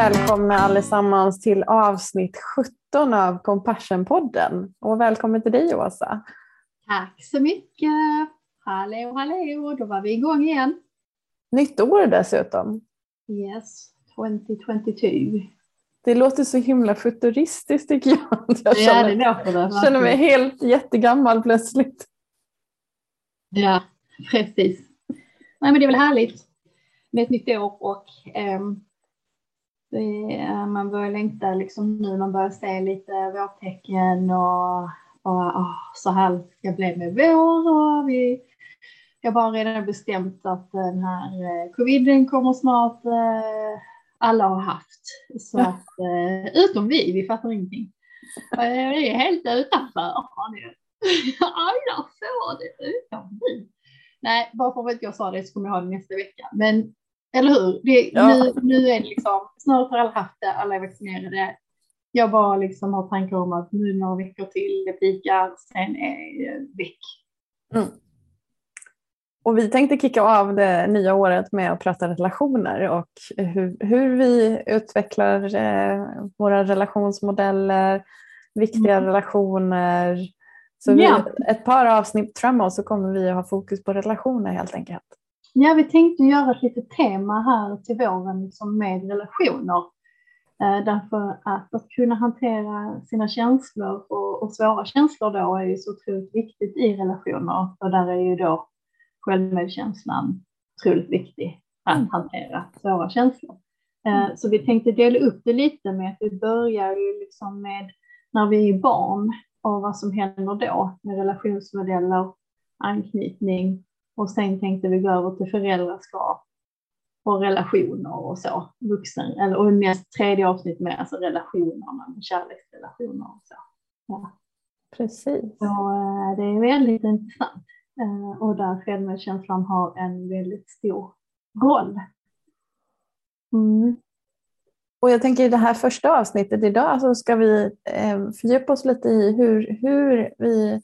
Välkomna allesammans till avsnitt 17 av Compassion-podden. Och välkommen till dig Åsa. Tack så mycket. Hallå, hallå, då var vi igång igen. Nytt år dessutom. Yes, 2022. Det låter så himla futuristiskt tycker jag. Jag ja, det det. känner mig helt jättegammal plötsligt. Ja, precis. Nej, men det är väl härligt med ett nytt år och um, är, man börjar längta liksom nu, man börjar se lite vårtecken och, och oh, så här ska bli med vår och vi jag har redan bestämt att den här eh, coviden kommer snart eh, alla har haft. Så att, eh, utom vi, vi fattar ingenting. Vi är helt utanför. Alla får det utom vi. Nej, bara för att jag sa det så kommer jag ha det nästa vecka. Men eller hur? Det, ja. nu, nu är det liksom, snart har alla haft det, alla är vaccinerade. Jag bara liksom har tankar om att nu några veckor till, det pikar, sen är det väck. Mm. Och vi tänkte kicka av det nya året med att prata relationer och hur, hur vi utvecklar eh, våra relationsmodeller, viktiga mm. relationer. Så vi, ett par avsnitt framåt så kommer vi att ha fokus på relationer helt enkelt. Ja, vi tänkte göra ett litet tema här till våren liksom med relationer. Eh, därför att, att kunna hantera sina känslor och, och svåra känslor då är ju så otroligt viktigt i relationer. Och där är ju då självmedkänslan otroligt viktig att hantera svåra känslor. Eh, mm. Så vi tänkte dela upp det lite med att vi börjar ju liksom med när vi är barn och vad som händer då med relationsmodeller, anknytning och sen tänkte vi gå över till föräldraskap och relationer och så. Vuxen, eller, och näst tredje avsnitt med alltså relationerna, kärleksrelationer och så. Ja. Precis. Så eh, det är väldigt intressant. Eh, och där självmedkänslan har en väldigt stor roll. Mm. Och jag tänker i det här första avsnittet idag så ska vi eh, fördjupa oss lite i hur, hur vi,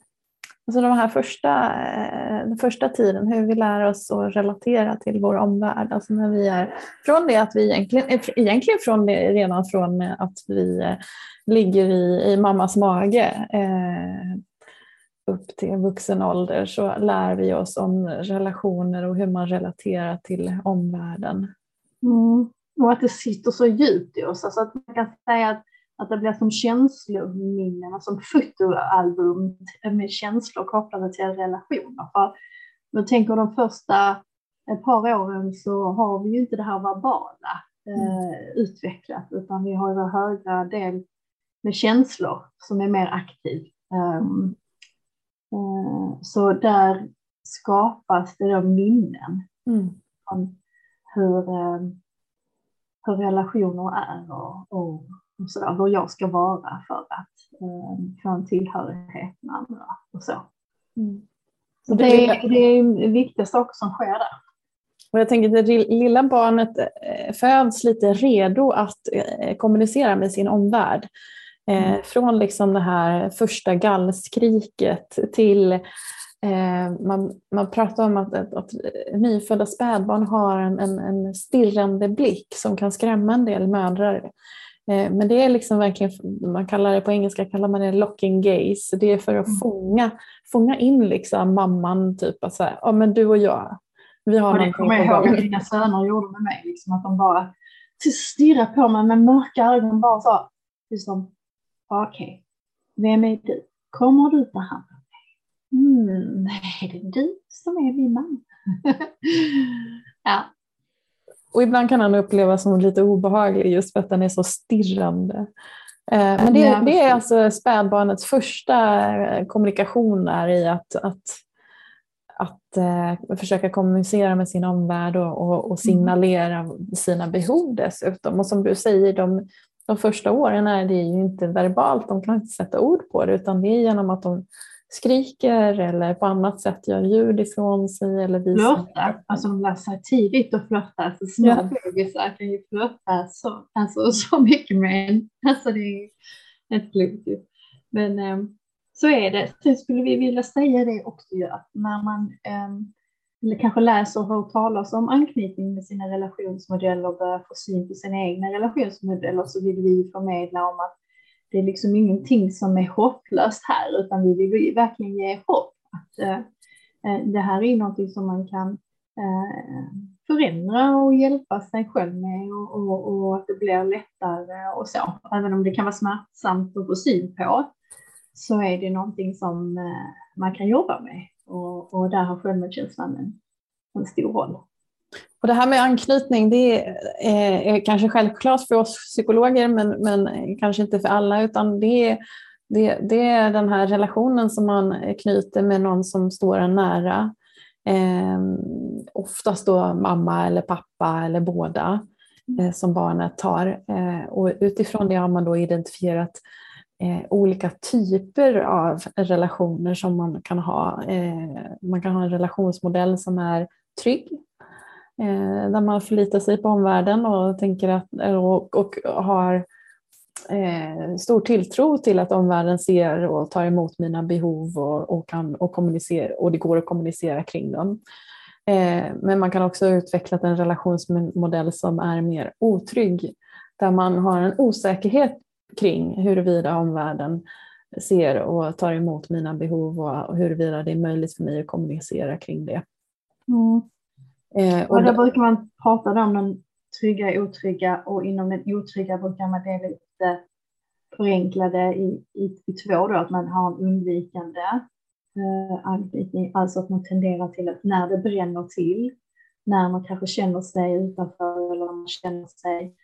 alltså de här första, eh, den första tiden, hur vi lär oss att relatera till vår omvärld. Alltså när vi är från det att vi egentligen, egentligen från det, redan från att vi eh, ligger i, i mammas mage eh, upp till vuxen ålder så lär vi oss om relationer och hur man relaterar till omvärlden. Mm. Och att det sitter så djupt i oss, alltså att man kan säga att, att det blir som känslominnen, som fotoalbum med känslor kopplade till relationer. För jag tänker de första ett par åren så har vi ju inte det här verbala eh, mm. utvecklat, utan vi har ju en högre del med känslor som är mer aktiv. Um, Eh, så där skapas det då minnen mm. om hur, eh, hur relationer är och, och, och så där, hur jag ska vara för att eh, få en tillhörighet med andra och så. Mm. Så det är, det är viktiga saker som sker där. Och jag tänker att det lilla barnet föds lite redo att kommunicera med sin omvärld. Eh, mm. från liksom det här första gallskriket till eh, man, man pratar om att, att, att nyfödda spädbarn har en, en, en, stirrande blick som kan skrämma en del mödrar. Eh, men det är liksom verkligen, man kallar det på engelska kallar man det locking gaze. Det är för att mm. fånga, fånga in liksom mamman, typ att säga, ja men du och jag, vi har och det kommer jag ihåg att mina söner gjorde med mig, liksom, att de bara stirrade på mig med mörka ögon bara sa, liksom, Okej, okay. vem är du? Kommer du ta hand om mig? Mm, är det du som är min man? ja. Och ibland kan han upplevas som lite obehaglig just för att den är så stirrande. Eh, men det, det är alltså spädbarnets första eh, kommunikation där i att, att, att eh, försöka kommunicera med sin omvärld och, och, mm. signalera sina behov dessutom. Och som du säger, de, de första åren är det ju inte verbalt, de kan inte sätta ord på det utan det är genom att de skriker eller på annat sätt gör ljud ifrån sig. Eller visar. Flörtar, alltså de lär sig tidigt att flörta. Alltså små ja. bebisar kan ju flörta så, alltså, så mycket med en. Alltså det är ett klokt Men äm, ehm, så är det. Sen skulle vi vilja säga det också att när man äm, ehm, eller kanske läser och hör talas om anknytning med sina relationsmodeller och börjar få syn på sina egna relationsmodeller så vill vi förmedla om att det är liksom ingenting som är hopplöst här utan vi vill verkligen ge hopp. Att, eh, eh, det här är någonting som man kan eh, förändra och hjälpa sig själv med och, och, och, att det blir lättare och så. Även om det kan vara smärtsamt att få syn på så är det någonting som eh, man kan jobba med och, och där har självmedkänslan en, en stor roll. Och det här med anknytning, det är, är kanske självklart för oss psykologer, men, men kanske inte för alla, utan det är, det, det, är den här relationen som man knyter med någon som står en nära. Eh, oftast då mamma eller pappa eller båda eh, som barnet tar. Eh, och utifrån det har man då identifierat eh, olika typer av relationer som man kan ha. Eh, man kan ha en relationsmodell som är trygg, eh, där man förlitar sig på omvärlden och, tänker att, och, och har eh, stor tilltro till att omvärlden ser och tar emot mina behov och, och, kan, och, kommunicera, och det går att kommunicera kring dem. Eh, men man kan också ha utvecklat en relationsmodell som är mer otrygg, där man har en osäkerhet kring huruvida omvärlden ser och tar emot mina behov och huruvida det är möjligt för mig att kommunicera kring det. Mm. Eh, och, och då brukar man prata om den trygga, otrygga och inom den otrygga brukar man dela upp det förenklade i, i, i två då, att man har en undvikande eh, anknytning, alltså att man tenderar till att när det bränner till, när man kanske känner sig utanför eller man känner sig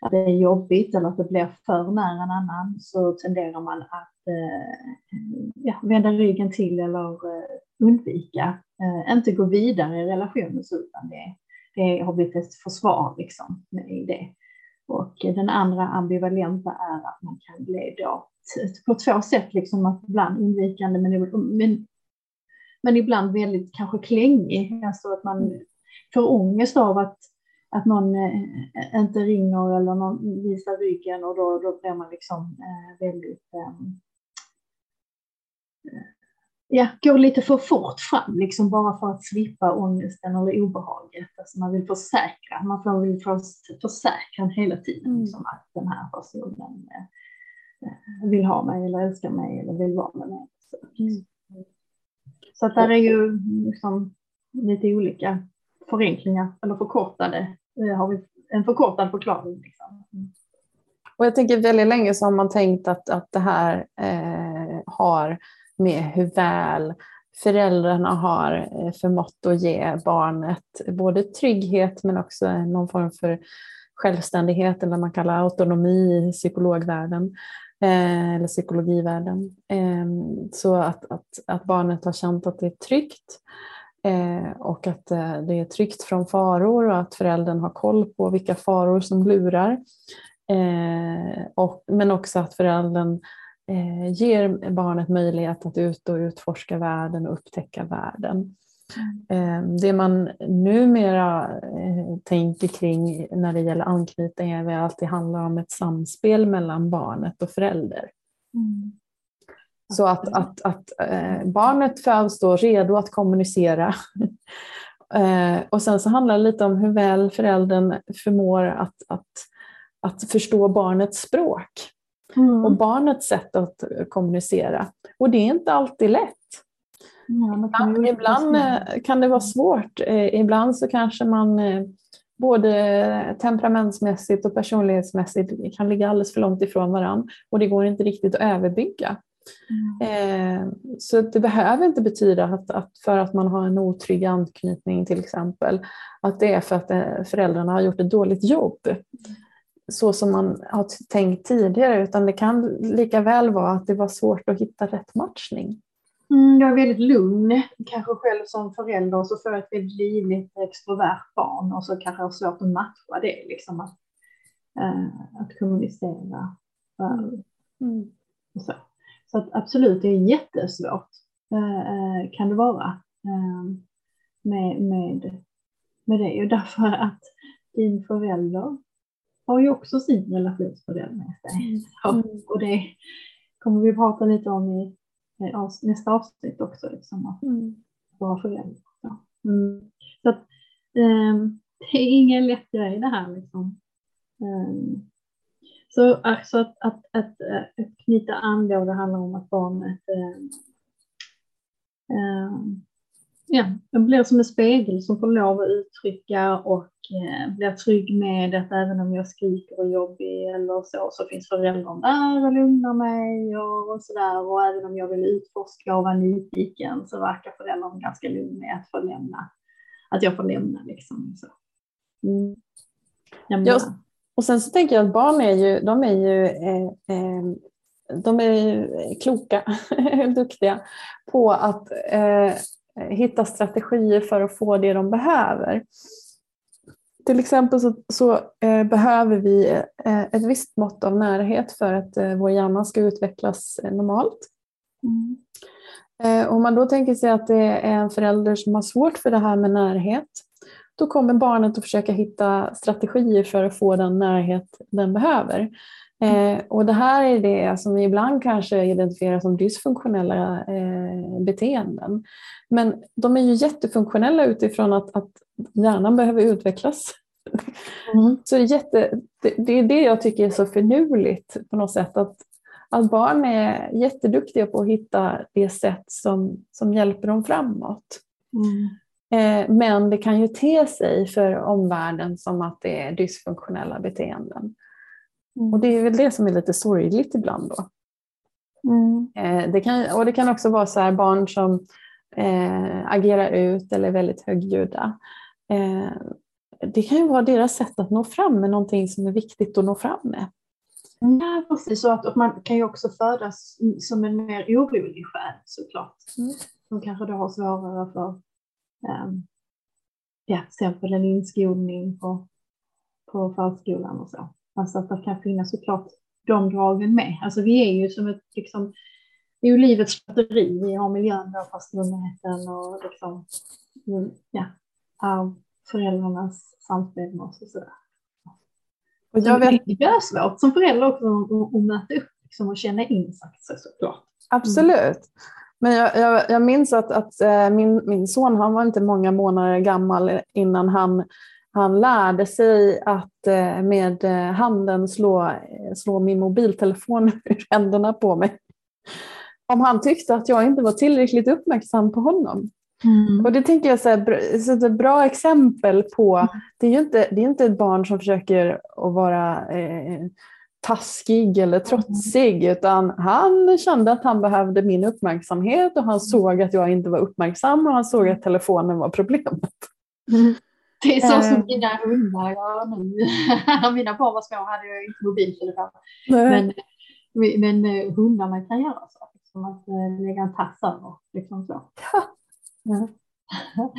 att det är jobbigt eller att det blir för nära en annan så tenderar man att eh, ja, vända ryggen till eller eh, undvika, eh, inte gå vidare i relationen utan det, det har blivit ett försvar liksom i det. Och den andra ambivalenta är att man kan bli då på två sätt, liksom att ibland undvikande men, men, men ibland väldigt kanske klängig, alltså att man får ångest av att att någon eh, inte ringer eller någon visar ryggen och då, då blir man liksom eh, väldigt eh, ja, går lite för fort fram, liksom bara för att slippa ångesten eller obehaget. Alltså man vill försäkra, man får vill för, försäkra hela tiden mm. liksom, att den här personen eh, vill ha mig eller älskar mig eller vill vara med mig. Så, mm. så att där är ju liksom lite olika förenklingar eller förkortade har vi en förkortad förklaring. Liksom. Mm. Och jag tänker väldigt länge så har man tänkt att, att det här eh, har med hur väl föräldrarna har eh, förmått att ge barnet både trygghet men också någon form för självständighet eller man kallar autonomi i psykologvärlden eh, eller psykologivärlden. Ehm, så att, att, att barnet har känt att det är tryggt eh, och att det är tryggt från faror och att föräldern har koll på vilka faror som lurar. Men också att föräldern eh, ger barnet möjlighet att ut och utforska världen och upptäcka världen. Mm. Det man numera tänker kring när det gäller anknytning är att det handlar om ett samspel mellan barnet och förälder. Mm. Så att, att, att eh, barnet föds då redo att kommunicera. eh, och sen så handlar det lite om hur väl föräldern förmår att, att, att förstå barnets språk mm. och barnets sätt att kommunicera. Och det är inte alltid lätt. Ja, ibland, ibland eh, kan det vara svårt. Eh, ibland så kanske man eh, både temperamentsmässigt och personlighetsmässigt kan ligga alldeles för långt ifrån varandra och det går inte riktigt att överbygga. Mm. så det behöver inte betyda att, att, för att man har en otrygg anknytning till exempel, att det är för att eh, föräldrarna har gjort ett dåligt jobb. Så som man har tänkt tidigare, utan det kan lika väl vara att det var svårt att hitta rätt matchning. Mm, jag är väldigt lugn, kanske själv som förälder, och så får jag ett väldigt livligt extrovert barn och så kanske jag har svårt att matcha det, liksom att, äh, att kommunicera. Mm. Mm. Så. Så att absolut, det är jättesvårt eh, eh, kan det vara eh, med, med, med det. Och därför att din förälder har ju också sin relationsmodell med sig. Mm. Och det kommer vi prata lite om i nästa avsnitt också, liksom, att mm. vara förälder. Mm. Så att, um, det är ingen lätt grej det här liksom. Um, så alltså att, att, att, att knyta an då, det handlar om att barnet um, Ja, de blir som en spegel som får lov att uttrycka och eh, blir trygg med att även om jag skriker och är jobbig eller så, så finns föräldern där och lugnar mig och, och sådär. Och även om jag vill utforska och vara nyfiken så verkar föräldern ganska lugn med att få lämna, att jag får lämna liksom. Så. Mm. Ja, och sen så tänker jag att barn är ju, de är ju eh, eh, de är kloka, duktiga på att eh, hitta strategier för att få det de behöver. Till exempel så, så eh, behöver vi eh, ett visst mått av närhet för att eh, vår hjärna ska utvecklas normalt. Mm. Om man då tänker sig att det är en förälder som har svårt för det här med närhet, då kommer barnet att försöka hitta strategier för att få den närhet den behöver. Eh, och det här är det som vi ibland kanske identifierar som dysfunktionella eh, beteenden. Men de är ju jättefunktionella utifrån att, att hjärnan behöver utvecklas. Mm. Så det är, jätte, det, det, är det jag tycker är så finurligt på något sätt. Att, att barn är jätteduktiga på att hitta det sätt som, som hjälper dem framåt. Mm. Eh, men det kan ju te sig för omvärlden som att det är dysfunktionella beteenden. Mm. Och det är väl det som är lite sorgligt ibland då. Mm. Eh, det kan, och det kan också vara så barn som eh, agerar ut eller är väldigt högljudda. Eh, det kan ju vara deras sätt att nå fram med någonting som är viktigt att nå fram med. Ja, precis. Så att, man kan ju också födas som en mer orolig själ såklart. Mm. Som kanske då har svårare för um, ja, till exempel en inskolning på, på förskolan och så. Alltså att det kan finnas såklart de dragen med. Alltså vi är ju som ett, liksom, det är ju livets batteri. Vi har miljön, vi har personligheten och liksom, ja, föräldrarnas samspel med oss och sådär. Och jag vet... Det är svårt som förälder också att, möta upp liksom, och känna in sig såklart. Absolut. Men jag, jag, jag, minns att, att äh, min, min son, han var inte många månader gammal innan han han lärde sig att äh, med äh, handen slå, slå min mobiltelefon ur händerna på mig. Om han tyckte att jag inte var tillräckligt uppmärksam på honom. Mm. Och det tänker jag är så ett bra exempel på, mm. det är ju inte, det är inte ett barn som försöker att vara eh, taskig eller mm. trotsig, utan han kände att han behövde min uppmärksamhet och han mm. såg att jag inte var uppmärksam och han såg att telefonen var problemet. Mm. Det är så som eh. mina hundar gör nu. Mina barn var små hade jag inte mobiltelefon. Men, men eh, hundarna kan göra så, som att eh, lägga en tass över. Liksom så. Ja.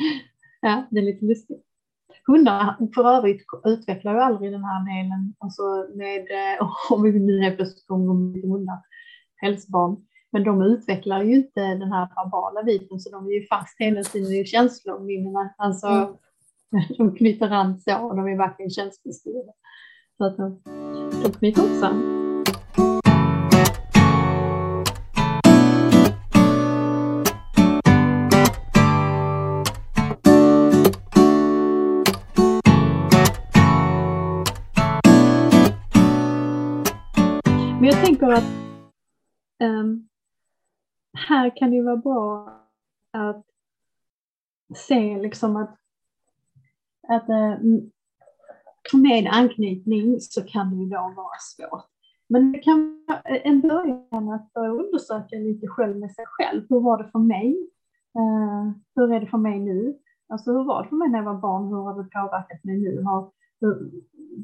ja, det är lite lustigt. Hundar för övrigt utvecklar ju aldrig den här delen, alltså med, om vi nu helt plötsligt kommer med hundar, hälsobarn, men de utvecklar ju inte den här verbala biten så de är ju fast hela tiden i känslominnena. Alltså, mm. De knyter an så och de är verkligen känslostyrda. Så att de, de knyter också an. Men jag tänker att um, här kan det vara bra att se liksom att, att eh, med anknytning så kan det ju då vara svårt. Men det kan vara eh, en början att börja undersöka lite själv med sig själv. Hur var det för mig? Eh, hur är det för mig nu? Alltså hur var det för mig när jag var barn? Hur har det påverkat mig nu? Har,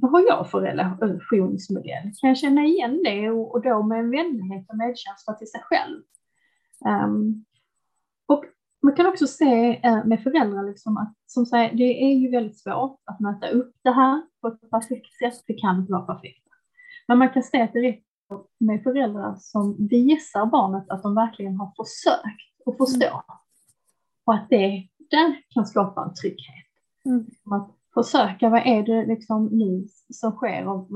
vad har jag för relationsmodell? Kan jag känna igen det och, då med en vänlighet och medkänsla till sig själv? Um, och man kan också se uh, med föräldrar liksom att som säger, det är ju väldigt svårt att möta upp det här på ett perfekt sätt. Det kan inte vara perfekt. Men man kan se att det räcker med föräldrar som visar barnet att de verkligen har försökt att förstå. Mm. Och att det, det kan skapa en trygghet. Mm. Att försöka, vad är det liksom nu som sker? Och,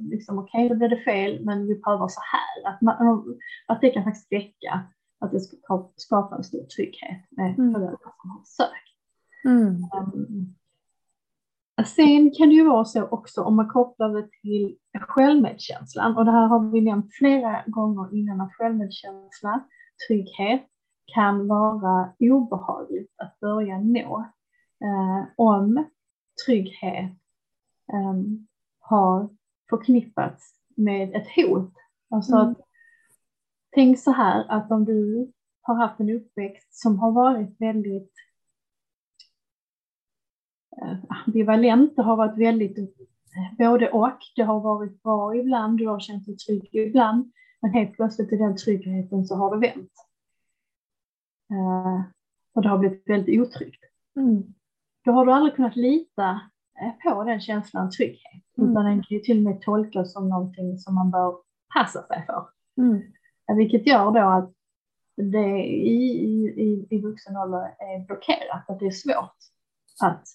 liksom, Okej, okay, då blev det fel, men vi prövar så här. Att, man, att det kan faktiskt räcka, att det ska skapa en stor trygghet med mm. föräldrar som har sökt. Mm. Um, sen kan det ju vara så också om man kopplar det till självmedkänslan och det här har vi nämnt flera gånger innan att självmedkänsla, trygghet kan vara obehagligt att börja nå eh, om trygghet eh, har förknippats med ett hot. Alltså mm. att, tänk så här att om du har haft en uppväxt som har varit väldigt eh, ambivalent, det har varit väldigt eh, både och. Det har varit bra ibland, du har känt dig trygg ibland, men helt plötsligt i den tryggheten så har det vänt. Uh, och det har blivit väldigt otryggt. Mm. Då har du aldrig kunnat lita på den känslan trygghet, mm. utan den kan ju till och med tolkas som någonting som man bör passa sig för. Mm. Vilket gör då att det i, i, i vuxen ålder är blockerat, att det är svårt att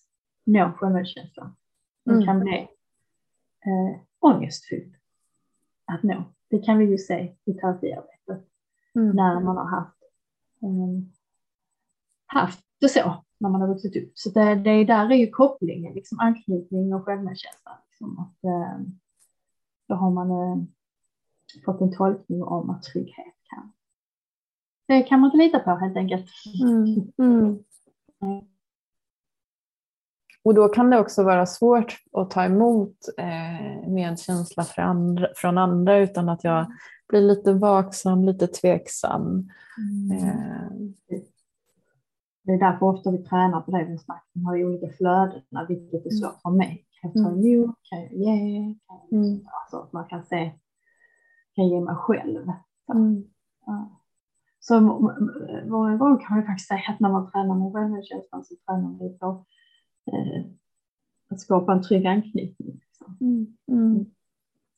nå självmedkänslan. Det mm. kan bli eh, ångestfyllt att nå. Det kan vi ju se i terapiarbetet mm. när man har haft, um, haft det så när man har vuxit upp. Så det, det där är ju kopplingen, liksom anknytning och självmedkänsla. Liksom att, eh, då har man eh, fått en tolkning om att trygghet kan. Det kan man inte lita på helt enkelt. Mm. Mm. Och då kan det också vara svårt att ta emot eh, medkänsla andra, från andra utan att jag blir lite vaksam, lite tveksam. Mm. Eh. Det är därför ofta vi tränar på det, vi har olika flöden, vilket är svårt för mig. Kan jag ta mm. emot? Kan jag ge? Kan jag, mm. alltså, att man kan se kan ge mig själv. Mm. Ja. Så många gånger kan man faktiskt säga att när man tränar med självmedkänslan så tränar vi på eh, att skapa en trygg anknytning. Liksom. Mm. Mm.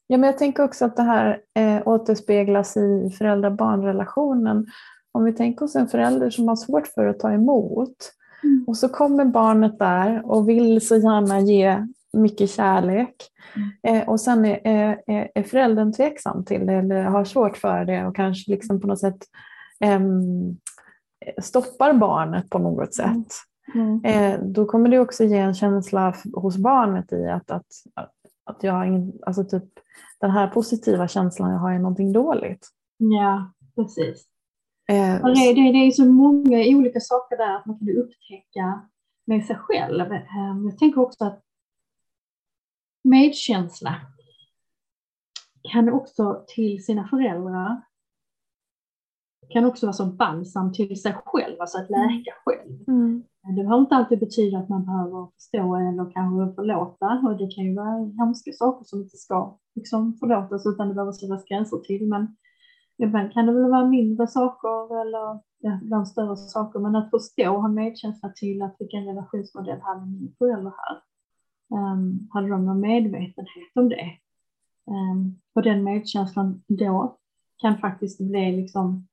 Ja, men jag tänker också att det här eh, återspeglas i föräldrar-barn-relationen. Om vi tänker oss en förälder som har svårt för att ta emot mm. och så kommer barnet där och vill så gärna ge mycket kärlek. Mm. Eh, och sen är, är, är föräldern tveksam till det eller har svårt för det och kanske liksom på något sätt eh, stoppar barnet på något mm. sätt. Mm. Eh, då kommer det också ge en känsla hos barnet i att, att, att jag, alltså typ, den här positiva känslan jag har är någonting dåligt. Ja, precis. Eh, det, det, det är så många olika saker där att man kan upptäcka med sig själv. Ehm, jag tänker också att medkänsla kan också till sina föräldrar kan också vara som balsam till sig själv, alltså att mm. läka själv. Mm. Det behöver inte alltid betyda att man behöver förstå eller kanske förlåta och det kan ju vara hemska saker som inte ska liksom förlåtas utan det behöver sättas gränser till. Men ibland kan det väl vara mindre saker eller ja, ibland större saker. Men att förstå och ha medkänsla till att vilken relationsmodell hade min förälder här. Um, hade de någon medvetenhet om det? Um, och den medkänslan då kan faktiskt bli liksom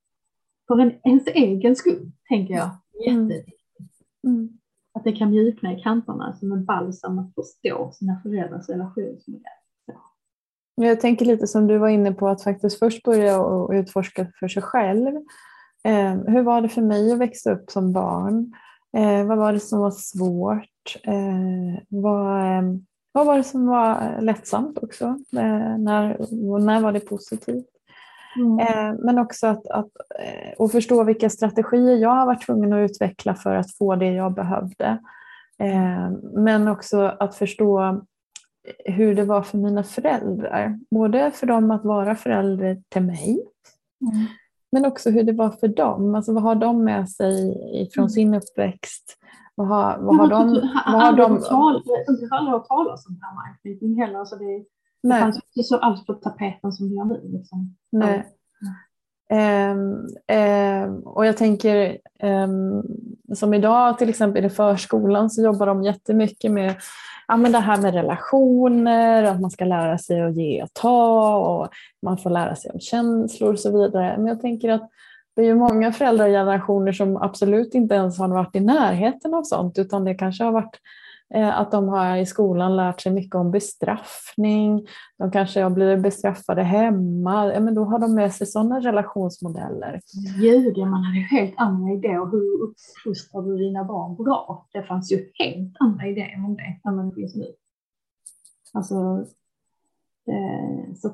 för en, ens egen skull, tänker jag, mm. jätteviktigt. Mm. Att det kan mjukna i kanterna som en balsam att förstå sina föräldrars relationsmodell. Jag tänker lite som du var inne på att faktiskt först börja och utforska för sig själv. Eh, hur var det för mig att växa upp som barn? Eh, vad var det som var svårt? Eh, vad, eh, vad var det som var lättsamt också? Eh, när, när var det positivt? Mm. Eh, men också att, att och förstå vilka strategier jag har varit tvungen att utveckla för att få det jag behövde. Men också att förstå hur det var för mina föräldrar. Både för dem att vara förälder till mig, mm. Men också hur det var för dem. Alltså vad har de med sig från mm. sin uppväxt? Vad har, vad har de... Vad har de... Jag har aldrig hört talas om det här med anknytning heller. Alltså det, det fanns inte så alls på tapeten som det gör nu. Liksom. Nej. Ehm, ehm, och jag tänker ehm, som idag till exempel i förskolan så jobbar de jättemycket med ja, men det här med relationer, att man ska lära sig att ge och ta och man får lära sig om känslor och så vidare. Men jag tänker att det är ju många föräldragenerationer som absolut inte ens har varit i närheten av sånt utan det kanske har varit Eh, att de har i skolan lärt sig mycket om bestraffning. De kanske har blivit bestraffade hemma. Ja, men då har de med sig sådana relationsmodeller. Gud, man hade ju helt andra idéer. Hur uppfostrar du dina barn bra? Det fanns ju helt andra idéer om det än det finns nu. Alltså, eh, så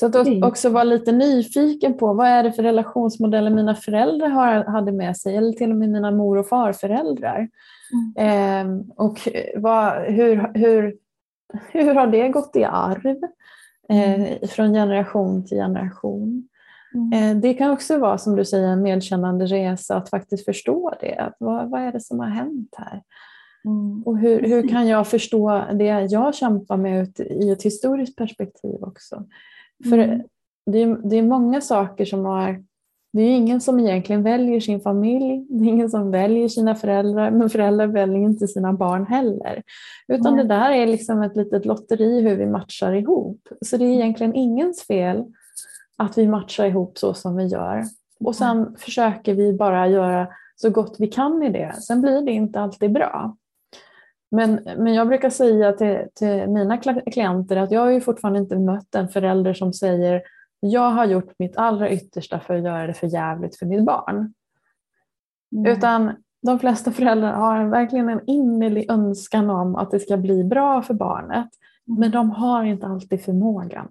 så att också vara lite nyfiken på vad är det för relationsmodeller mina föräldrar har, hade med sig eller till och med mina mor och farföräldrar. Mm. Eh, och vad, hur, hur, hur har det gått i arv eh, mm. från generation till generation? Mm. Eh, det kan också vara som du säger en medkännande resa att faktiskt förstå det. Att vad, vad är det som har hänt här? Mm. Och hur, hur kan jag förstå det jag kämpar med ut i ett historiskt perspektiv också? För mm. det, är, det är många saker som har det är ingen som egentligen väljer sin familj, det är ingen som väljer sina föräldrar, men föräldrar väljer inte sina barn heller. Utan mm. det där är liksom ett litet lotteri hur vi matchar ihop. Så det är egentligen ingens fel att vi matchar ihop så som vi gör. Och sen mm. försöker vi bara göra så gott vi kan i det. Sen blir det inte alltid bra. Men, men jag brukar säga till, till mina klienter att jag har ju fortfarande inte mött en förälder som säger jag har gjort mitt allra yttersta för att göra det för jävligt för mitt barn. Mm. Utan de flesta föräldrar har verkligen en innerlig önskan om att det ska bli bra för barnet. Mm. Men de har inte alltid förmågan.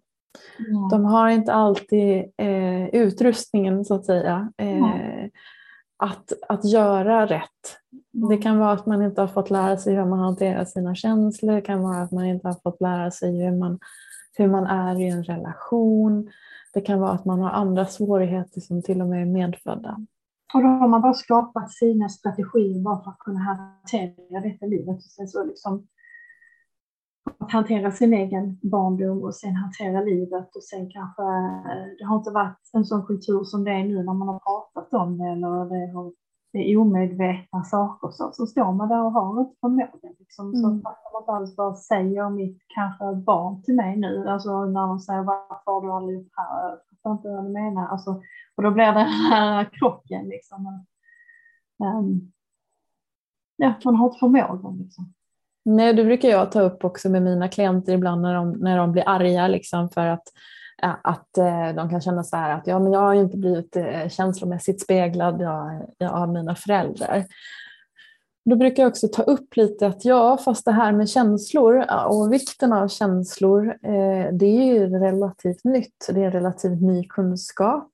Mm. De har inte alltid eh, utrustningen så att säga. Eh, att, att göra rätt. Det kan vara att man inte har fått lära sig hur man hanterar sina känslor. Det kan vara att man inte har fått lära sig hur man, hur man är i en relation. Det kan vara att man har andra svårigheter som till och med är medfödda. Och då har man bara skapat sina strategier bara för att kunna hantera detta livet. Och sen så liksom att hantera sin egen barndom och sen hantera livet och sen kanske eh, det har inte varit en sån kultur som det är nu när man har pratat om det eller det, har, omedvetna saker så, så står man där och har inte förmågan. Liksom. Mm. Så fattar man inte alls vad säger mitt kanske barn till mig nu, alltså när de säger varför har du aldrig gjort det här? Jag fattar inte vad du menar. Alltså, och då blir det den här krocken liksom. Um, ja, man har inte förmågan liksom. Nej, det brukar jag ta upp också med mina klienter ibland när de, när de blir arga liksom för att, att eh, de kan känna så här att ja, men jag har inte blivit eh, känslomässigt speglad av mina föräldrar. Då brukar jag också ta upp lite att ja, fast det här med känslor och vikten av känslor, eh, det är ju relativt nytt. Det är relativt ny kunskap.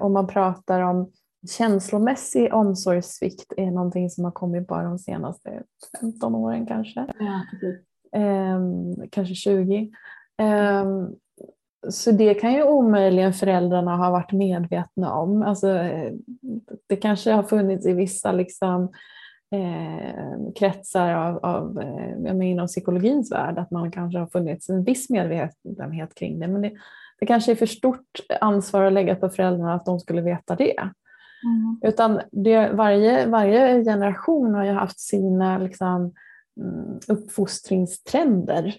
Om man pratar om känslomässig omsorgssvikt är någonting som har kommit bara de senaste 15 åren kanske. Ja, eh, kanske 20. Så det kan ju omöjligen föräldrarna ha varit medvetna om. Alltså, det kanske har funnits i vissa liksom, eh, kretsar av, av eh, inom psykologins värld att man kanske har funnits en viss medvetenhet kring det. Men det, det kanske är för stort ansvar att lägga på föräldrarna att de skulle veta det. Mm. Utan det, varje, varje generation har ju haft sina liksom, mm, uppfostringstrender.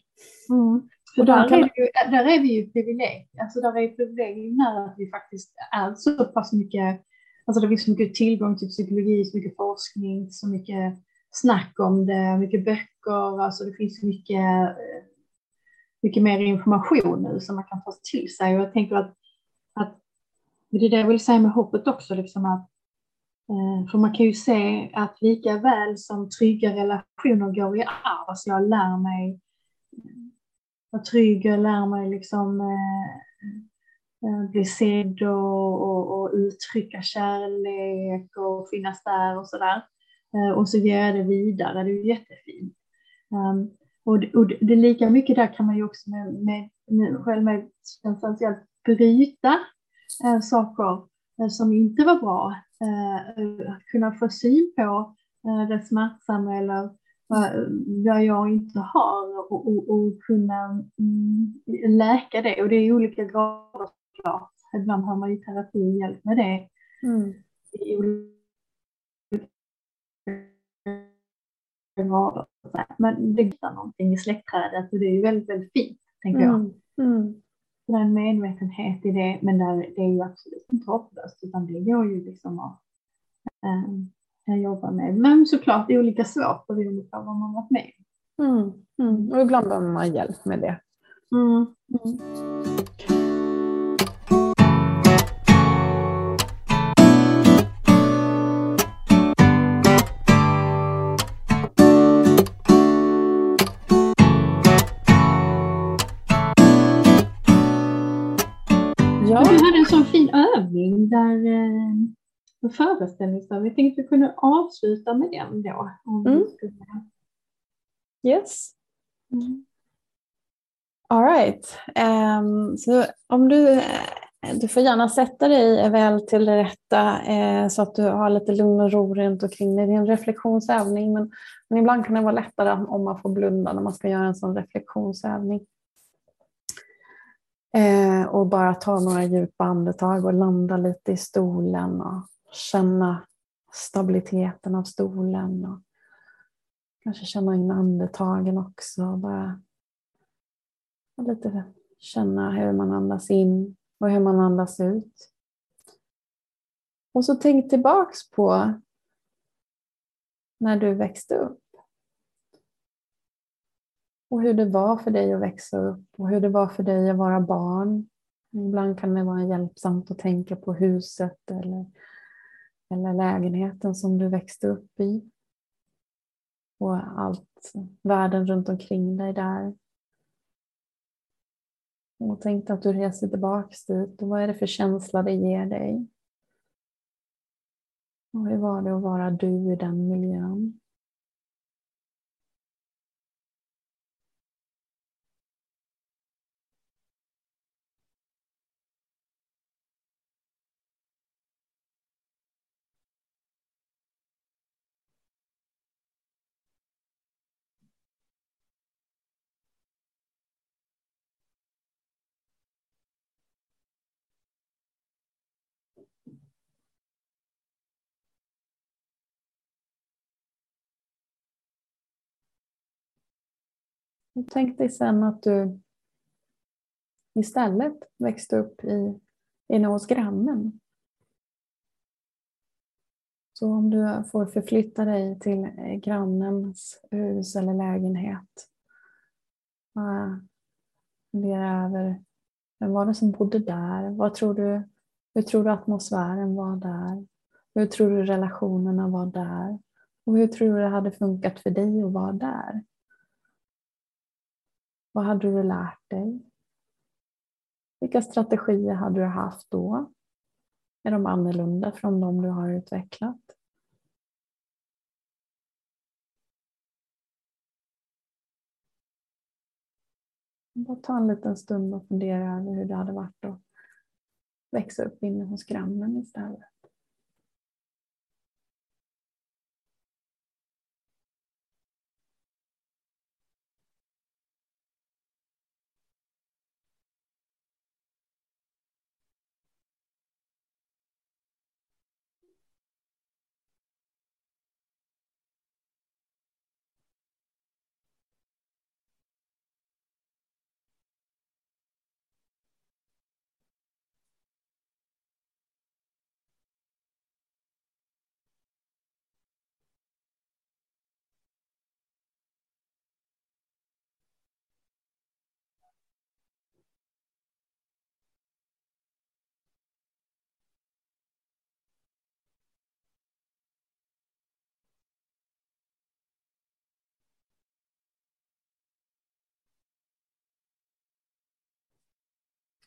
Mm. För där, kan... är ju, där är vi ju privilegier. Alltså där är privilegier när att vi faktiskt är så pass mycket, alltså det finns så mycket tillgång till psykologi, så mycket forskning, så mycket snack om det, mycket böcker, alltså det finns mycket, mycket mer information nu som man kan ta till sig. Och jag tänker att, att det är det jag vill säga med hoppet också, liksom att, eh, för man kan ju se att lika väl som trygga relationer går i arv, alltså jag lär mig vara trygg, jag lär mig liksom eh, eh, bli sedd och, och, och, uttrycka kärlek och finnas där och sådär. Eh, och så ger jag det vidare, det är ju jättefint. Um, och, och det, är lika mycket där kan man ju också med, med, med själv med bryta eh, saker eh, som inte var bra. Eh, kunna få syn på eh, det smärtsamma eller vad jag inte har och, och, och kunna mm, läka det. Och det är olika grader såklart. Ibland har man ju terapi och hjälp med det. Mm. Men det är någonting i släktträdet och det är ju väldigt, väldigt fint, tänker jag. Mm. Mm det är en medvetenhet i det, men där, det är ju absolut inte hopplöst, utan det går ju liksom att, um, jag jobbar med. Men såklart det är olika svårt beroende på vad man varit med mm. mm. Och ibland behöver man hjälp med det. Mm. Eh, föreställningsövning. Jag tänkte att vi kunde avsluta med den då. Om mm. skulle... Yes. Mm. All right. Um, så om du, du får gärna sätta dig väl till rätta eh, så att du har lite lugn och ro runt omkring dig. Det är en reflektionsövning men, men ibland kan det vara lättare om man får blunda när man ska göra en sån reflektionsövning. Eh, och bara ta några djupa andetag och landa lite i stolen och känna stabiliteten av stolen. Och kanske känna in andetagen också. Bara lite känna hur man andas in och hur man andas ut. Och så tänk tillbaks på när du växte upp och hur det var för dig att växa upp och hur det var för dig att vara barn. Ibland kan det vara hjälpsamt att tänka på huset eller, eller lägenheten som du växte upp i. Och allt, världen runt omkring dig där. Och tänk att du reser tillbaks dit och vad är det för känsla det ger dig? Och hur var det att vara du i den miljön? Tänk dig sen att du istället växte upp i, inne hos grannen. Så om du får förflytta dig till grannens hus eller lägenhet. Fundera över vem var det som bodde där? Vad tror du, hur tror du atmosfären var där? Hur tror du relationerna var där? Och hur tror du det hade funkat för dig att vara där? Vad hade du lärt dig? Vilka strategier hade du haft då? Är de annorlunda från de du har utvecklat? Bara ta en liten stund och fundera över hur det hade varit att växa upp inne hos grannen istället.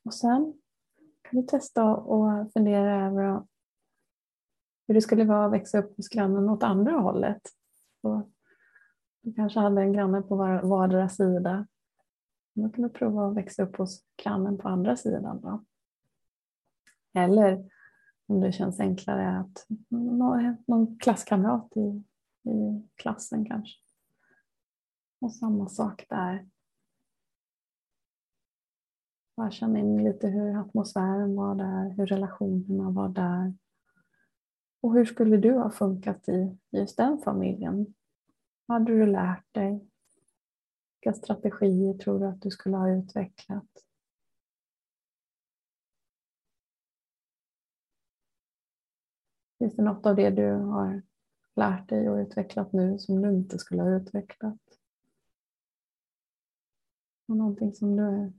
Och sen kan du testa och fundera över hur det skulle vara att växa upp hos grannen åt andra hållet. Så du kanske hade en granne på vardera sida. Då kan du prova att växa upp hos grannen på andra sidan. Då. Eller om det känns enklare att någon klasskamrat i, i klassen kanske. Och samma sak där. Bara känna in lite hur atmosfären var där, hur relationerna var där. Och hur skulle du ha funkat i just den familjen? Vad hade du lärt dig? Vilka strategier tror du att du skulle ha utvecklat? Finns det något av det du har lärt dig och utvecklat nu som du inte skulle ha utvecklat? Och någonting som du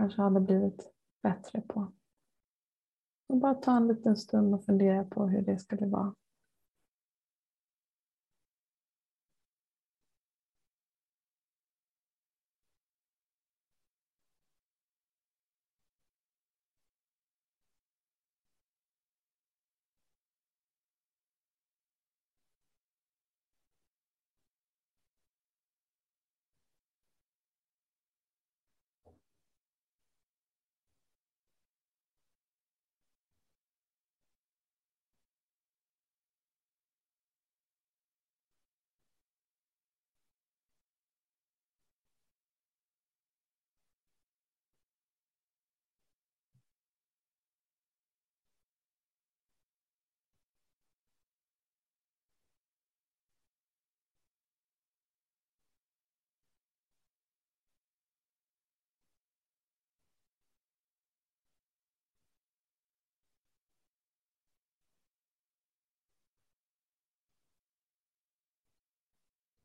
kanske hade blivit bättre på? Och bara ta en liten stund och fundera på hur det skulle vara.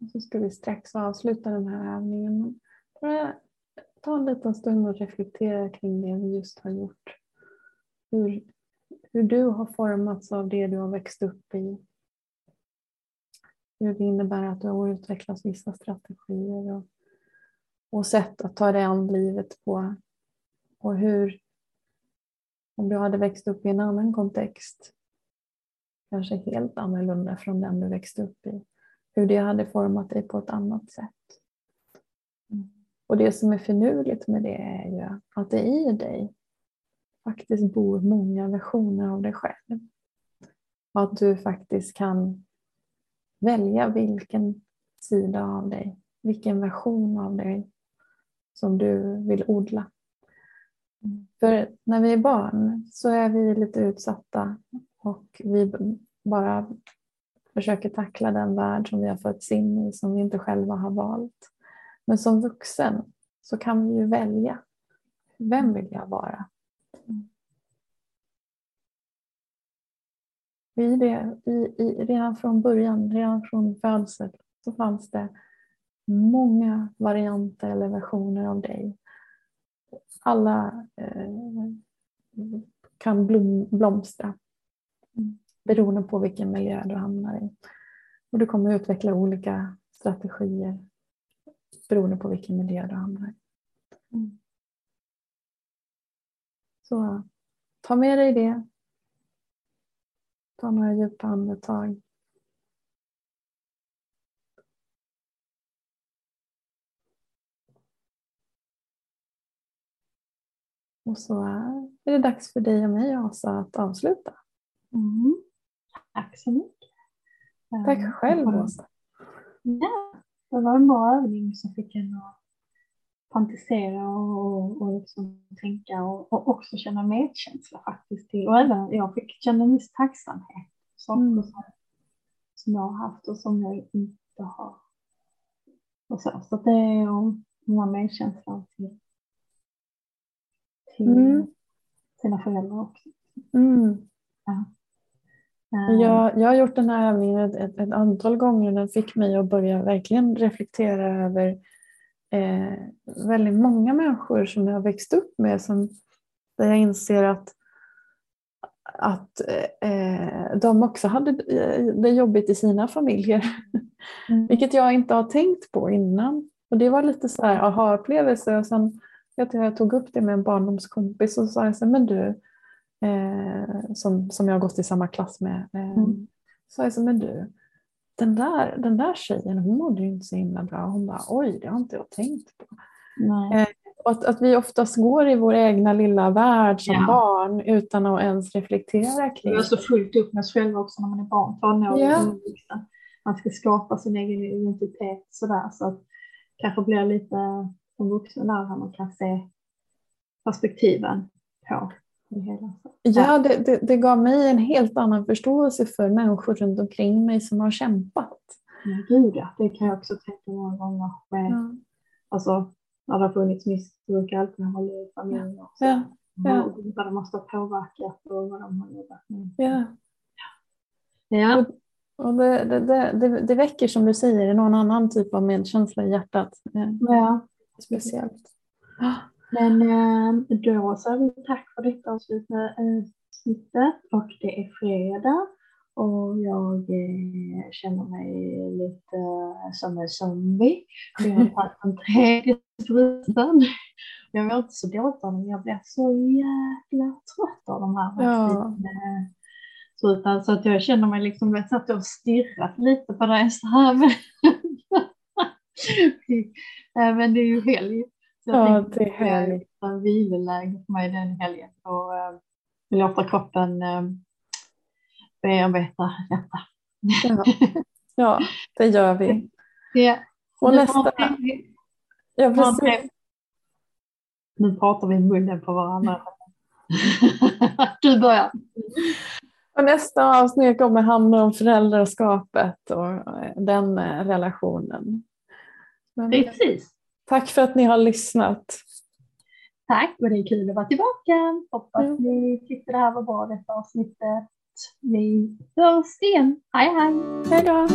Och så ska vi strax avsluta den här övningen. Bara ta en liten stund och reflektera kring det vi just har gjort. Hur, hur du har formats av det du har växt upp i. Hur det innebär att du har utvecklat vissa strategier och, och sätt att ta dig an livet på. Och hur, om du hade växt upp i en annan kontext, kanske helt annorlunda från den du växte upp i hur det hade format dig på ett annat sätt. Mm. Och det som är finurligt med det är ju att det i dig faktiskt bor många versioner av dig själv. Och att du faktiskt kan välja vilken sida av dig, vilken version av dig som du vill odla. Mm. För när vi är barn så är vi lite utsatta och vi bara försöker tackla den värld som vi har fötts in i, som vi inte själva har valt. Men som vuxen så kan vi ju välja. Vem vill jag vara? I det, i, i, redan från början, redan från födseln, så fanns det många varianter eller versioner av dig. Alla eh, kan blom, blomstra mm beroende på vilken miljö du hamnar i. Och du kommer utveckla olika strategier beroende på vilken miljö du hamnar i. Mm. Så ta med dig det. Ta några djupa andetag. Och så är det dags för dig och mig Asa att avsluta. Mm. Tack så mycket. Tack själv Åsa. Ja, det var en bra övning som fick en att fantisera och, och liksom tänka och, och, också känna medkänsla faktiskt. Till. Och även jag fick känna en viss tacksamhet. Saker mm. som, som jag har haft och som jag inte har. Och så, så det är den här medkänslan till, till mm. sina föräldrar också. Mm. Ja. Jag, jag har gjort den här övningen ett, ett, ett antal gånger och den fick mig att börja verkligen reflektera över eh, väldigt många människor som jag har växt upp med som, där jag inser att, att eh, de också hade eh, det jobbigt i sina familjer. Mm. Vilket jag inte har tänkt på innan. Och det var lite så här aha-upplevelse. Och sen jag, jag tog upp det med en barndomskompis och sa jag så men du, eh, som, som jag har gått i samma klass med. Eh, mm. Så jag sa, men du, den där, den där tjejen hon mådde ju inte så himla bra. Hon bara, oj det har inte jag tänkt på. Eh, att, att vi oftast går i vår egna lilla värld som ja. barn utan att ens reflektera kring det. är så fullt upp med oss själva också när man är barn, tonåring ja. Man ska skapa sin egen identitet sådär så att kanske blir lite som vuxen där man kan se perspektiven på Ja, det, det, det, gav mig en helt annan förståelse för människor runt omkring mig som har kämpat. Ja, gud ja. Det kan jag också tänka många gånger. Med, ja. Alltså, när det har funnits missbruk, alkohol i familjen. Ja. Ja. Ja. Vad de måste ha påverkat och vad de har jobbat med. Ja. Ja. Och det, det, det, det väcker som du säger någon annan typ av medkänsla i hjärtat. Ja. Speciellt. Men då säger vi tack för detta avsnittet och det är fredag och jag eh, känner mig lite som en zombie. Jag har tagit den tredje sprutan. Jag mår inte så dåligt av den, jag blir så jäkla trött av de här Ja. sprutan. Så att jag känner mig liksom, jag satt och stirrat lite på dig så här. Eh, men det är ju helg. Ja, det är det är viloläge för mig den helgen. Och äh, låta kroppen äh, bearbeta detta. Ja. ja, det gör vi. Ja. Och Nu nästa... pratar vi- Ja, precis. Nu pratar vi i munnen på varandra. du börjar. Och nästa avsnitt kommer handla om föräldraskapet och eh, den eh, relationen. Men Precis. Tack för att ni har lyssnat. Tack och det är kul att vara tillbaka. Hoppas Mm. ni tyckte det här var bra detta avsnittet. Vi hörs igen. Hej hej! Hej då!